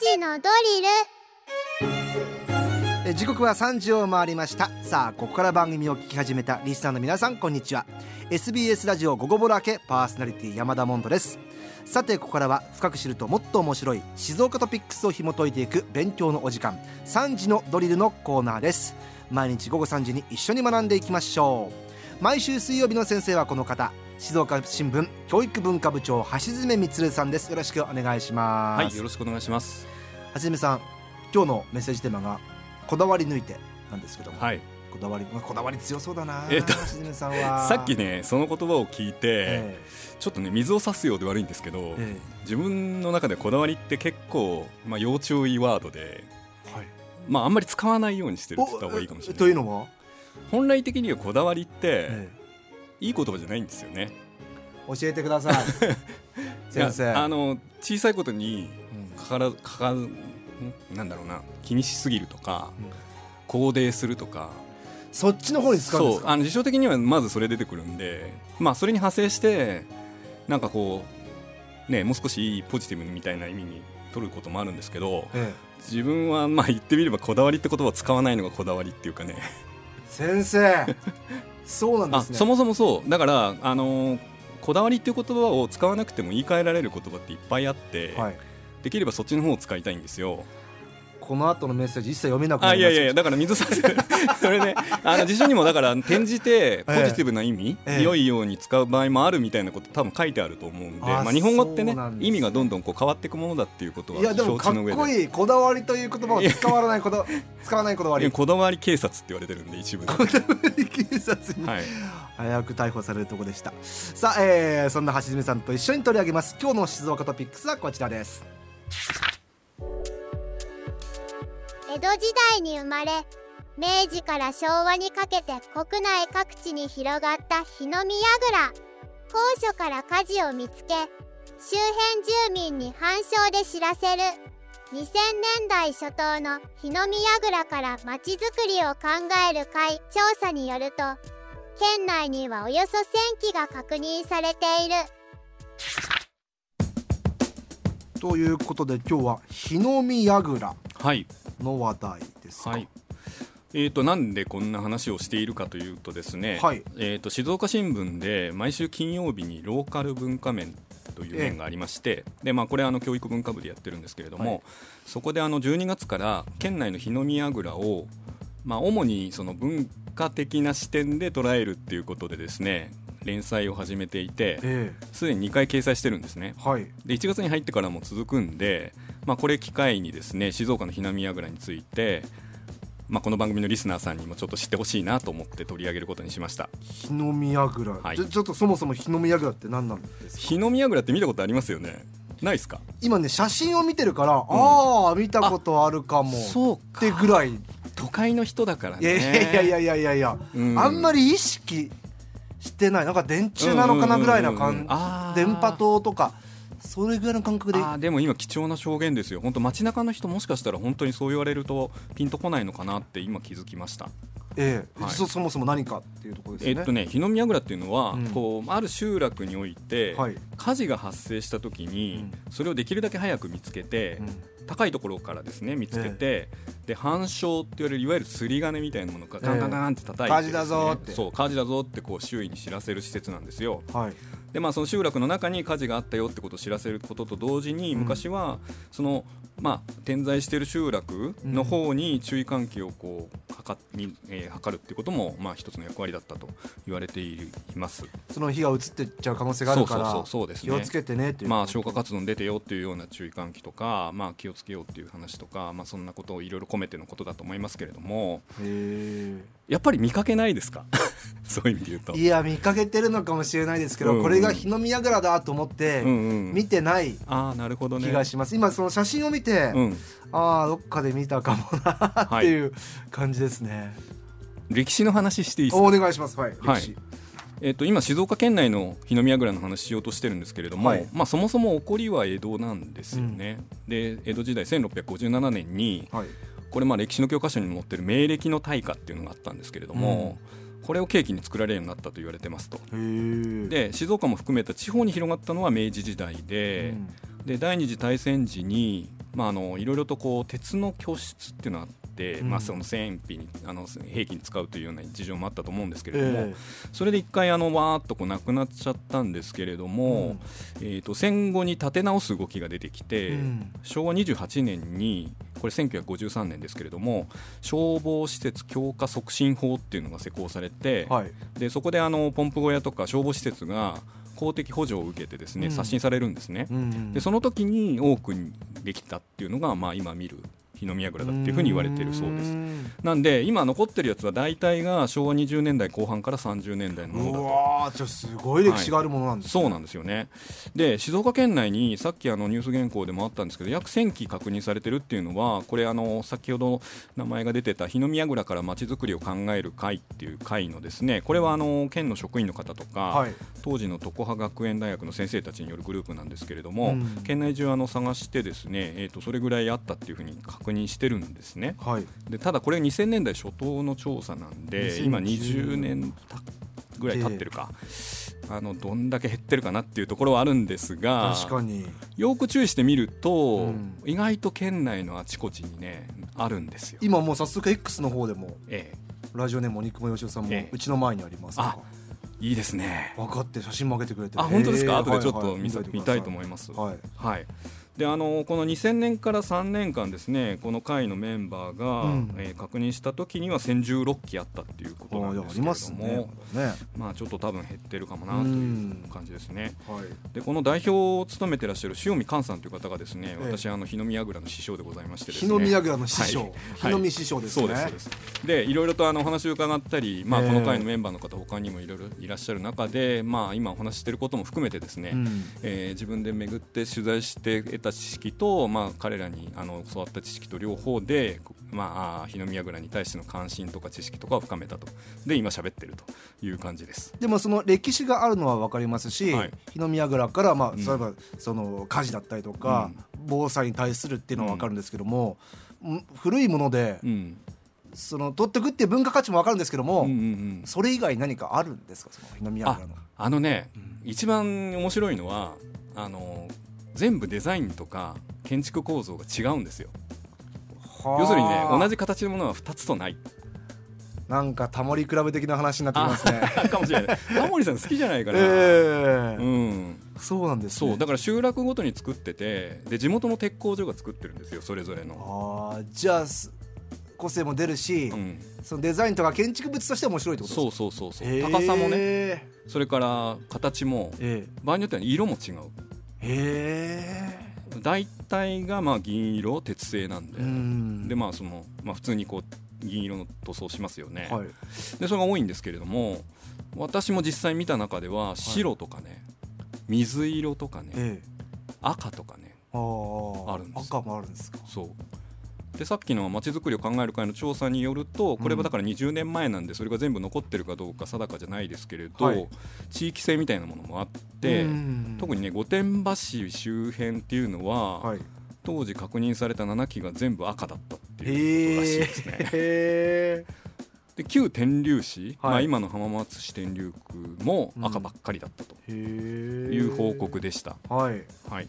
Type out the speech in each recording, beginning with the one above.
時のドリル。え時刻は3時を回りました。さあここから番組を聞き始めたリスナーの皆さんこんにちは。SBS ラジオ午後ぼらけパーソナリティ山田モンドです。さてここからは深く知るともっと面白い静岡トピックスを紐解いていく勉強のお時間3時のドリルのコーナーです。毎日午後3時に一緒に学んでいきましょう。毎週水曜日の先生はこの方静岡新聞教育文化部長橋爪充さんです。よろしくお願いします。はい、よろしくお願いします。はじめさん今日のメッセージテーマがこだわり抜いてなんですけども、はい、こだわりまあこだわり強そうだなえっとはじめさんは。さっきね、その言葉を聞いて、えちょっとね、水を差すようで悪いんですけど、ええ。自分の中でこだわりって結構、まあ、要注意ワードで、えはい。まあ、あんまり使わないようにしてるって言った方がいいかもしれない。というのは、本来的にはこだわりって、えいい言葉じゃないんですよね。え教えてください。先生。あの小さいことにうんかからかかんなんだろうな。気にしすぎるとか、うん。肯定するとか。そっちの方に使うんですか？そう。あの辞書的にはまずそれ出てくるんでまあそれに派生してなんかこうねもう少しいいポジティブみたいな意味に取ることもあるんですけどえ自分はまあ言ってみればこだわりって言葉を使わないのがこだわりっていうかね。え先生そうなんですね。あそもそもそう。だからあのーこだわりっていう言葉を使わなくても言い換えられる言葉っていっぱいあって、はいできればそっちの方を使いたいんですよ。この後のメッセージ一切読めなくなります。あいやいやいやだから水させ それねあの辞書にもだから転じてポジティブな意味、ええ。良いように使う場合もあるみたいなこと多分書いてあると思うんであまあ、日本語ってねね意味がどんどんこう変わっていくものだっていうことはいやでもかっ承知の上で。こいいこだわりという言葉を使わないこだ使わないこだわり。こだわり警察って言われてるんで一部で、こだわり警察に。はい、早く逮捕されるとこでした。さあ、えー、そんな橋爪さんと一緒に取り上げます。今日の静岡トピックスはこちらです江戸時代に生まれ明治から昭和にかけて国内各地に広がった日の見櫓高所から火事を見つけ周辺住民に反証で知らせる。2000年代初頭の日の見櫓からまちづくりを考える会調査によると県内にはおよそ1000基が確認されている。ということで今日は日の見櫓はい。の話題ですか、はい。えー、となんでこんな話をしているかというとですね、はい。えー、と静岡新聞で毎週金曜日にローカル文化面という面がありまして、でまあ、これあの教育文化部でやってるんですけれども、はい。そこであの12月から県内の日の見櫓を、まあ、主にその文化的な視点で捉えるっていうことでですね連載を始めていてえすでに2回掲載してるんですね。えはい。で1月に入ってからも続くんで、まあ、これ機会にですね静岡のひなみ櫓について、まあ、この番組のリスナーさんにもちょっと知ってほしいなと思って取り上げることにしました。日の見櫓、はい。ちょちょっとそもそも日の見櫓って何なんですか？日のみ櫓って見たことありますよね。ないですか？今ね写真を見てるから、ああ見たことあるかも。そうってぐらい。都会の人だからいやねいやいやいやいやいや、うん。あんまり意識してない。なんか電柱なのかなぐらいな感あー。電波塔とか。それぐらいの感覚で。でも今貴重な証言ですよ。本当街中の人もしかしたら本当にそう言われるとピンとこないのかなって今気づきましたええ。はい。そそもそも何かっていうところですよね。えっとね日の宮櫓っていうのは、うん。こうある集落において、はい。火事が発生した時に、それをできるだけ早く見つけて、うん。高いところからですね見つけて、で反証って言われるいわゆるすり金みたいなものがガンガンガンって叩いてね、火事だぞって。そう火事だぞってこう周囲に知らせる施設なんですよ。はい。でまあその集落の中に火事があったよってことを知らせることと同時に、うん。昔はそのまあ点在している集落の方に注意喚起をこう測に、えー測るっていうこともまあ一つの役割だったと言われています。その火が移ってっちゃう可能性があるからそうそうですね。気をつけてねっていう。まあ、消火活動に出てよっていうような注意喚起とか、まあ、気をつけようっていう話とか、まあ、そんなことをいろいろ込めてのことだと思いますけれどもへやっぱり見かけないですか？そういう意味で言うと。え。いや見かけてるのかもしれないですけど、うん。うんこれが日の宮櫓だと思ってうんうん、見てないああなるほどね。気がします、今その写真を見て、うん、ああどっかで見たかもなっていう感じですね、歴史の話していいですおか？お願いします。はい、はい。えっと今静岡県内の日の宮櫓の話しようとしてるんですけれども、はい。まあ、そもそも起こりは江戸なんですよね、で江戸時代1657年にはい。これまあ歴史の教科書にも載ってる明暦の大火っていうのがあったんですけれども、これを契機に作られるようになったと言われてますと。で静岡も含めた地方に広がったのは明治時代で,、で第二次大戦時にまあ、あのいろいろとこう鉄の居室っていうのがあって、うん。まあ、その戦費にあの兵器に使うというような事情もあったと思うんですけれども、えそれで一回あのわーっとこうなくなっちゃったんですけれども、えー、と戦後に立て直す動きが出てきて、うん。昭和28年にこれ1953年ですけれども消防施設強化促進法っていうのが施行されて、はい。でそこであのポンプ小屋とか消防施設が公的補助を受けてですね、うん。刷新されるんですね。うん。でその時に多くにできたっていうのが、まあ、今見る日の宮蔵だっていうふうに言われているそうです。ん。なんで今残ってるやつは大体が昭和20年代後半から30年代のものだうと。わーじゃあすごい歴史があるものなんですね。そうなんですよね。で静岡県内にさっきあのニュース原稿でもあったんですけど約1000基確認されてるっていうのはこれあの先ほど名前が出てた日の宮蔵からまちづくりを考える会っていう会のですねこれはあの県の職員の方とか、はい。当時の常葉学園大学の先生たちによるグループなんですけれども、うん。県内中あの探してですね、えー、とそれぐらいあったっていうふうに確認してるんですね。はい。でただこれ2000年代初頭の調査なんで2010今20年たぐらい経ってるか、あのどんだけ減ってるかなっていうところはあるんですが確かに。よく注意してみると、うん。意外と県内のあちこちにねあるんですよ。今もう早速 X の方でもええ。ラジオネームお肉もよしおさんもええ。うちの前にありますあいいですね。分かって写真も上げてくれて。あ本当ですか、後でちょっとはいはい見たいと思いまます。はい。はい、であのこの2000年から3年間ですねこの会のメンバーが、うん。えー確認した時には1016機あったっていうことあなんーいやありますですけれども、ねまだね。まあちょっと多分減ってるかもなとういうん。感じですね。はい。でこの代表を務めてらっしゃる塩見寛さんという方がですね、ええ。私あの日の宮蔵の師匠でございましてです日ねの宮蔵の師匠。はい日の見師匠ですね。そうですそうです。でいろいろとあのお話を伺ったり、まあ、ええ。この会のメンバーの方他にもいろいろいらっしゃる中で、まあ、今お話ししていることも含めてですね、うん。えー自分で巡って取材して得た知識と、まあ、彼らにあの教わった知識と両方で、まあ、日の宮蔵に対しての関心とか知識とかを深めたと。で今喋ってるという感じです。でもその歴史があるのは分かりますし、はい。日の宮蔵から、まあ、ん。例えばその火事だったりとか、防災に対するっていうのは分かるんですけども、うん。古いもので、うん。その取ってくっていう文化価値も分かるんですけども、うんうんうん。それ以外に何かあるんですか？その日の宮あ蔵の。あのね、一番面白いのはあの全部デザインとか建築構造が違うんですよ。要するにね同じじ形のものは2つとない。なんかタモリクラブ的な話になってきますね。かもしれない。タモリさん好きじゃないかな、ええ。うん。そうなんです、ね、そうだから集落ごとに作っててで地元の鉄工所が作ってるんですよそれぞれの、あーじゃあす個性も出るし、うん、そのデザインとか建築物として面白いってことそうですそうそう。そう高さもね。それから形もえ。場合によっては色も違うえへ大体がまあ銀色鉄製なんで、えうん。でまあその、まあ、普通にこう銀色の塗装しますよね、はい。でそれが多いんですけれども私も実際見た中では白とかね、水色とかねええ。赤とかねあるんです赤もあるんですか。そうでさっきのまちづくりを考える会の調査によるとこれはだから20年前なんでそれが全部残ってるかどうか定かじゃないですけれど、はい。地域性みたいなものもあってうん。特にね御殿場市周辺っていうのは、はい。当時確認された7機が全部赤だったっていうことらしいへですね。えで旧天竜市、はい。まあ、今の浜松市天竜区も赤ばっかりだったという報告でした。はい。はい、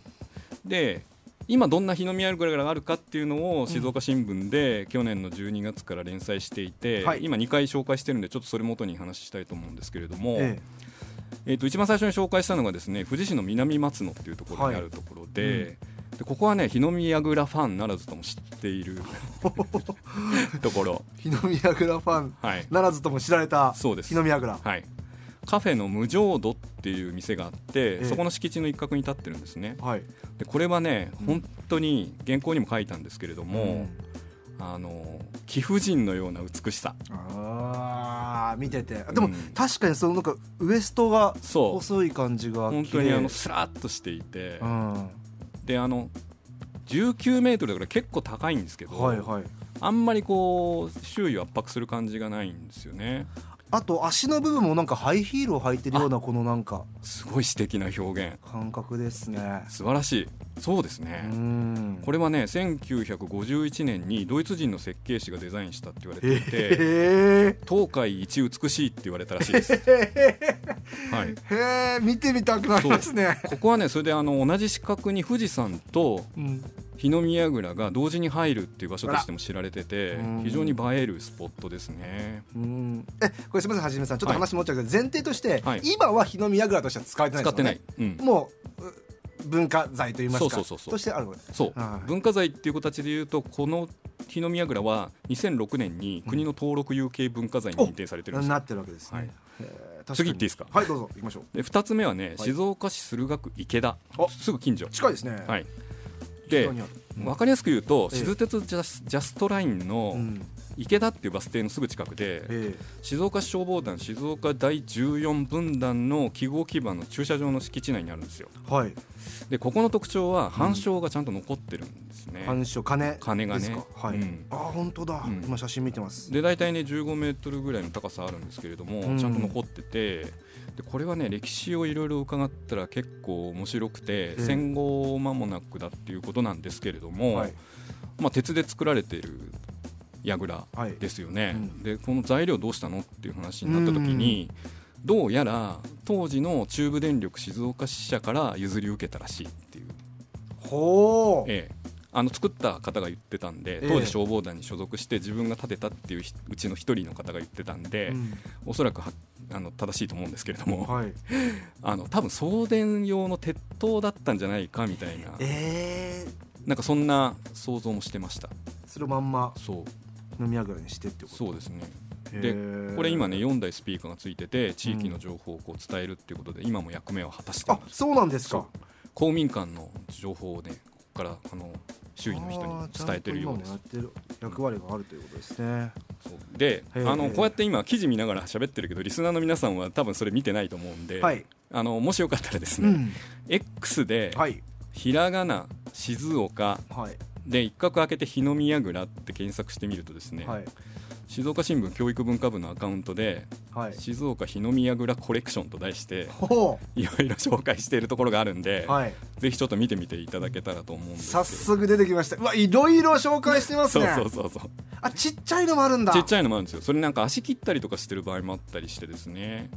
で今どんな日の宮蔵があるかっていうのを静岡新聞で去年の12月から連載していて、はい。今2回紹介してるんでちょっとそれ元に話したいと思うんですけれども、ええ。ー、と一番最初に紹介したのがですね富士市の南松野っていうところにあるところで,、でここはね日の宮蔵ファンならずとも知っている ところ、え日の宮蔵ファンはい。ならずとも知られたそうです。日の宮蔵はい、カフェの無浄土っていう店があって、ええ。そこの敷地の一角に立ってるんですね。はい。でこれはね、うん。本当に原稿にも書いたんですけれども、あの貴婦人のような美しさ。あー見てて。でも、うん。確かにそのなんかウエストが細い感じが本当にあのスラッとしていて、うん。であの19メートルだから結構高いんですけど、はいはい。あんまりこう周囲を圧迫する感じがないんですよねあと足の部分もなんかハイヒールを履いてるようなこのなんかすごい詩的な表現。感覚ですね。素晴らしい。そうですうね、ん。これはね1951年にドイツ人の設計士がデザインしたって言われていてへえ東海一美しいって言われたらしいです、はい、へえ見てみたくなりますね。ここはねそれであの同じ四角に富士山とうん日の宮倉が同時に入るっていう場所としても知られててうん。非常に映えるスポットですね。うん。えこれすみませんはじめさん。ちょっと話戻っちゃうけど、前提として、はい。今は日の宮倉としては使われてないですよね。使ってない、うん、もうう文化財といいますか。そうそうそうそう。としてあるそう、はい。文化財っていう形でいうとこの日の宮倉は2006年に国の登録有形文化財に認定されてるんですよ。なってるわけですね、はい。次行っていいですか？はいどうぞ。行きましょう。で2つ目はね、はい静岡市駿河区池田。あすぐ近所。近いですね。はいで北にあるうん。分かりやすく言うとええ。静鉄ジャストラインうのん。池田っていうバス停のすぐ近くでえ静岡市消防団静岡第14分団の記号基盤の駐車場の敷地内にあるんですよ。えはい。でここの特徴は反証がちゃんと残ってるんですね、反証金金がね。はい、うん。あ本当だ、うん。今写真見てます。で大体ね15メートルぐらいの高さあるんですけれども、うん。ちゃんと残っててでこれはね歴史をいろいろ伺ったら結構面白くて、ええ。戦後間もなくだっていうことなんですけれども、はい。まあ、鉄で作られている櫓はい。ですよね、うん。でこの材料どうしたのっていう話になった時に、どうやら当時の中部電力静岡支社から譲り受けたらしいっていう、ほう、ええ。あの作った方が言ってたんでええ。当時消防団に所属して自分が建てたっていうひうちの一人の方が言ってたんで、うん。おそらくはあの正しいと思うんですけれども、はい。あの多分送電用の鉄塔だったんじゃないかみたいな。えー、なんかそんな想像もしてました。それをまんまそう。飲み屋ぐらいにしてってこと？そうですね。へでーこれ今ね4台スピーカーがついてて地域の情報をこう伝えるっていうことで今も役目を果たしてるあんです。そうなんですか。公民館の情報をねここからあの周囲の人に伝えてるようです。役割があるということですね。そうであのこうやって今記事見ながら喋ってるけどリスナーの皆さんは多分それ見てないと思うんで、はい、あのもしよかったらですね、うん、X ではい。ひらがな静岡はい。で一角開けて日の宮倉って検索してみるとですね、はい静岡新聞教育文化部のアカウントではい。静岡日の宮倉コレクションと題してほいろいろ紹介しているところがあるんで、うはい。ぜひちょっと見てみていただけたらと思うんです早速出てきました。うわいろいろ紹介してますそうねそうそうそう。あちっちゃいのもあるんだ。ちっちゃいのもあるんですよ。それなんか足切ったりとかしてる場合もあったりしてですね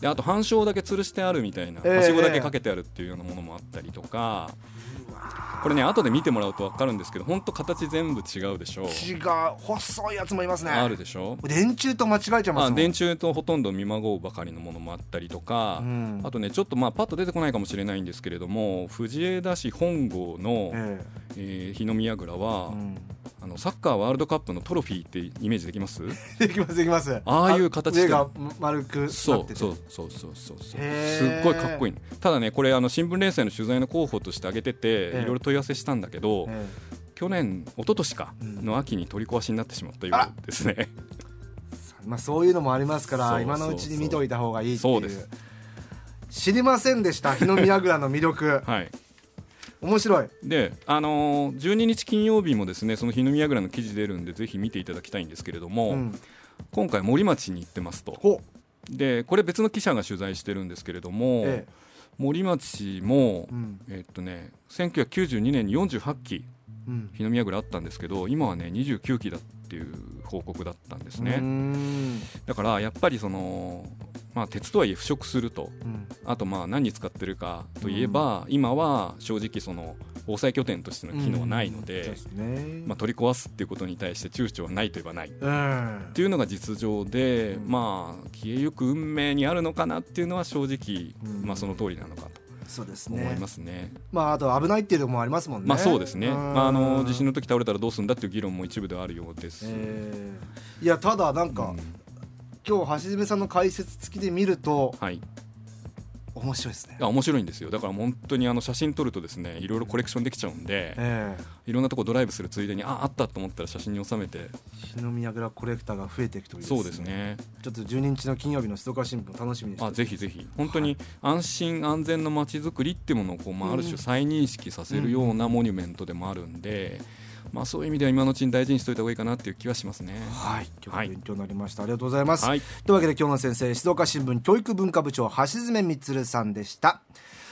であと半鐘だけ吊るしてあるみたいなええはしごだけかけてあるっていうようなものもあったりとか、これね後で見てもらうと分かるんですけど本当形全部違うでしょ違う細いやつもいますね。あるでしょ電柱と間違えちゃいますもん。あ電柱とほとんど見まごうばかりのものもあったりとか、うん。あとねちょっとまあパッと出てこないかもしれないんですけれども藤枝市本郷の、ええ。ー日の宮倉は、えうんあのサッカーワールドカップのトロフィーってイメージできます？できますできます。ああいう形で。丸くそうそうそうそうそうすっごいかっこいい。ねただねこれあの新聞連載の取材の候補として挙げてて、ええ。いろいろ問い合わせしたんだけど、え去年一昨年かうんの秋に取り壊しになってしまったようですね、えまあそういうのもありますから今のうちに見といた方がいいっていう。そうです。知りませんでした日の宮倉の魅力。はい面白い。であのー12日金曜日もですねその日の宮倉の記事出るんでぜひ見ていただきたいんですけれども、うん。今回森町に行ってますと。ほでこれ別の記者が取材してるんですけれども、ええ。森町も、うん。えっとね1992年に48期うん。日の宮倉あったんですけど今はね29期だっていう報告だったんですね、だからやっぱりその、まあ、鉄とはいえ腐食すると。うん。あとまあ何に使ってるかといえば、今は正直その防災拠点としての機能はないので、そうですね。まあ、取り壊すっていうことに対して躊躇はないといえばない。っうん。ていうのが実情で、うん。まあ消えゆく運命にあるのかなっていうのは正直、うん。まあ、その通りなのかとそうです思いねますね。まああと危ないっていうのもありますもんね。まあそうですね、ん。まあ、あの地震の時倒れたらどうするんだっていう議論も一部ではあるようです。えー。いやただなんか、うん今日橋爪さんの解説付きで見るとはい、面白いですね。あ面白いんですよ。だから本当にあの写真撮るとですねいろいろコレクションできちゃうんでえいろんなとこドライブするついでにああったと思ったら写真に収めて。え日の宮倉コレクターが増えていくというそうですね。ちょっと12日の金曜日の静岡新聞を楽しみにしてあぜひぜひ。本当に安心安全の街づくりっていうものをこう、まあ、ある種再認識させるようなモニュメントでもあるんで、まあ、そういう意味では今のうちに大事にしておいた方がいいかなっていう気はしますね。はい。今日ははい勉強になりました、ありがとうございます、はい。というわけで今日の先生静岡新聞教育文化部長橋爪充さんでした。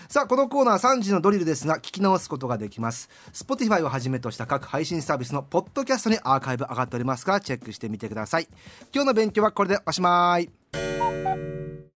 さあこのコーナー3時のドリルですが聞き直すことができます。Spotify をはじめとした各配信サービスのポッドキャストにアーカイブ上がっておりますからチェックしてみてください。今日の勉強はこれでおしまい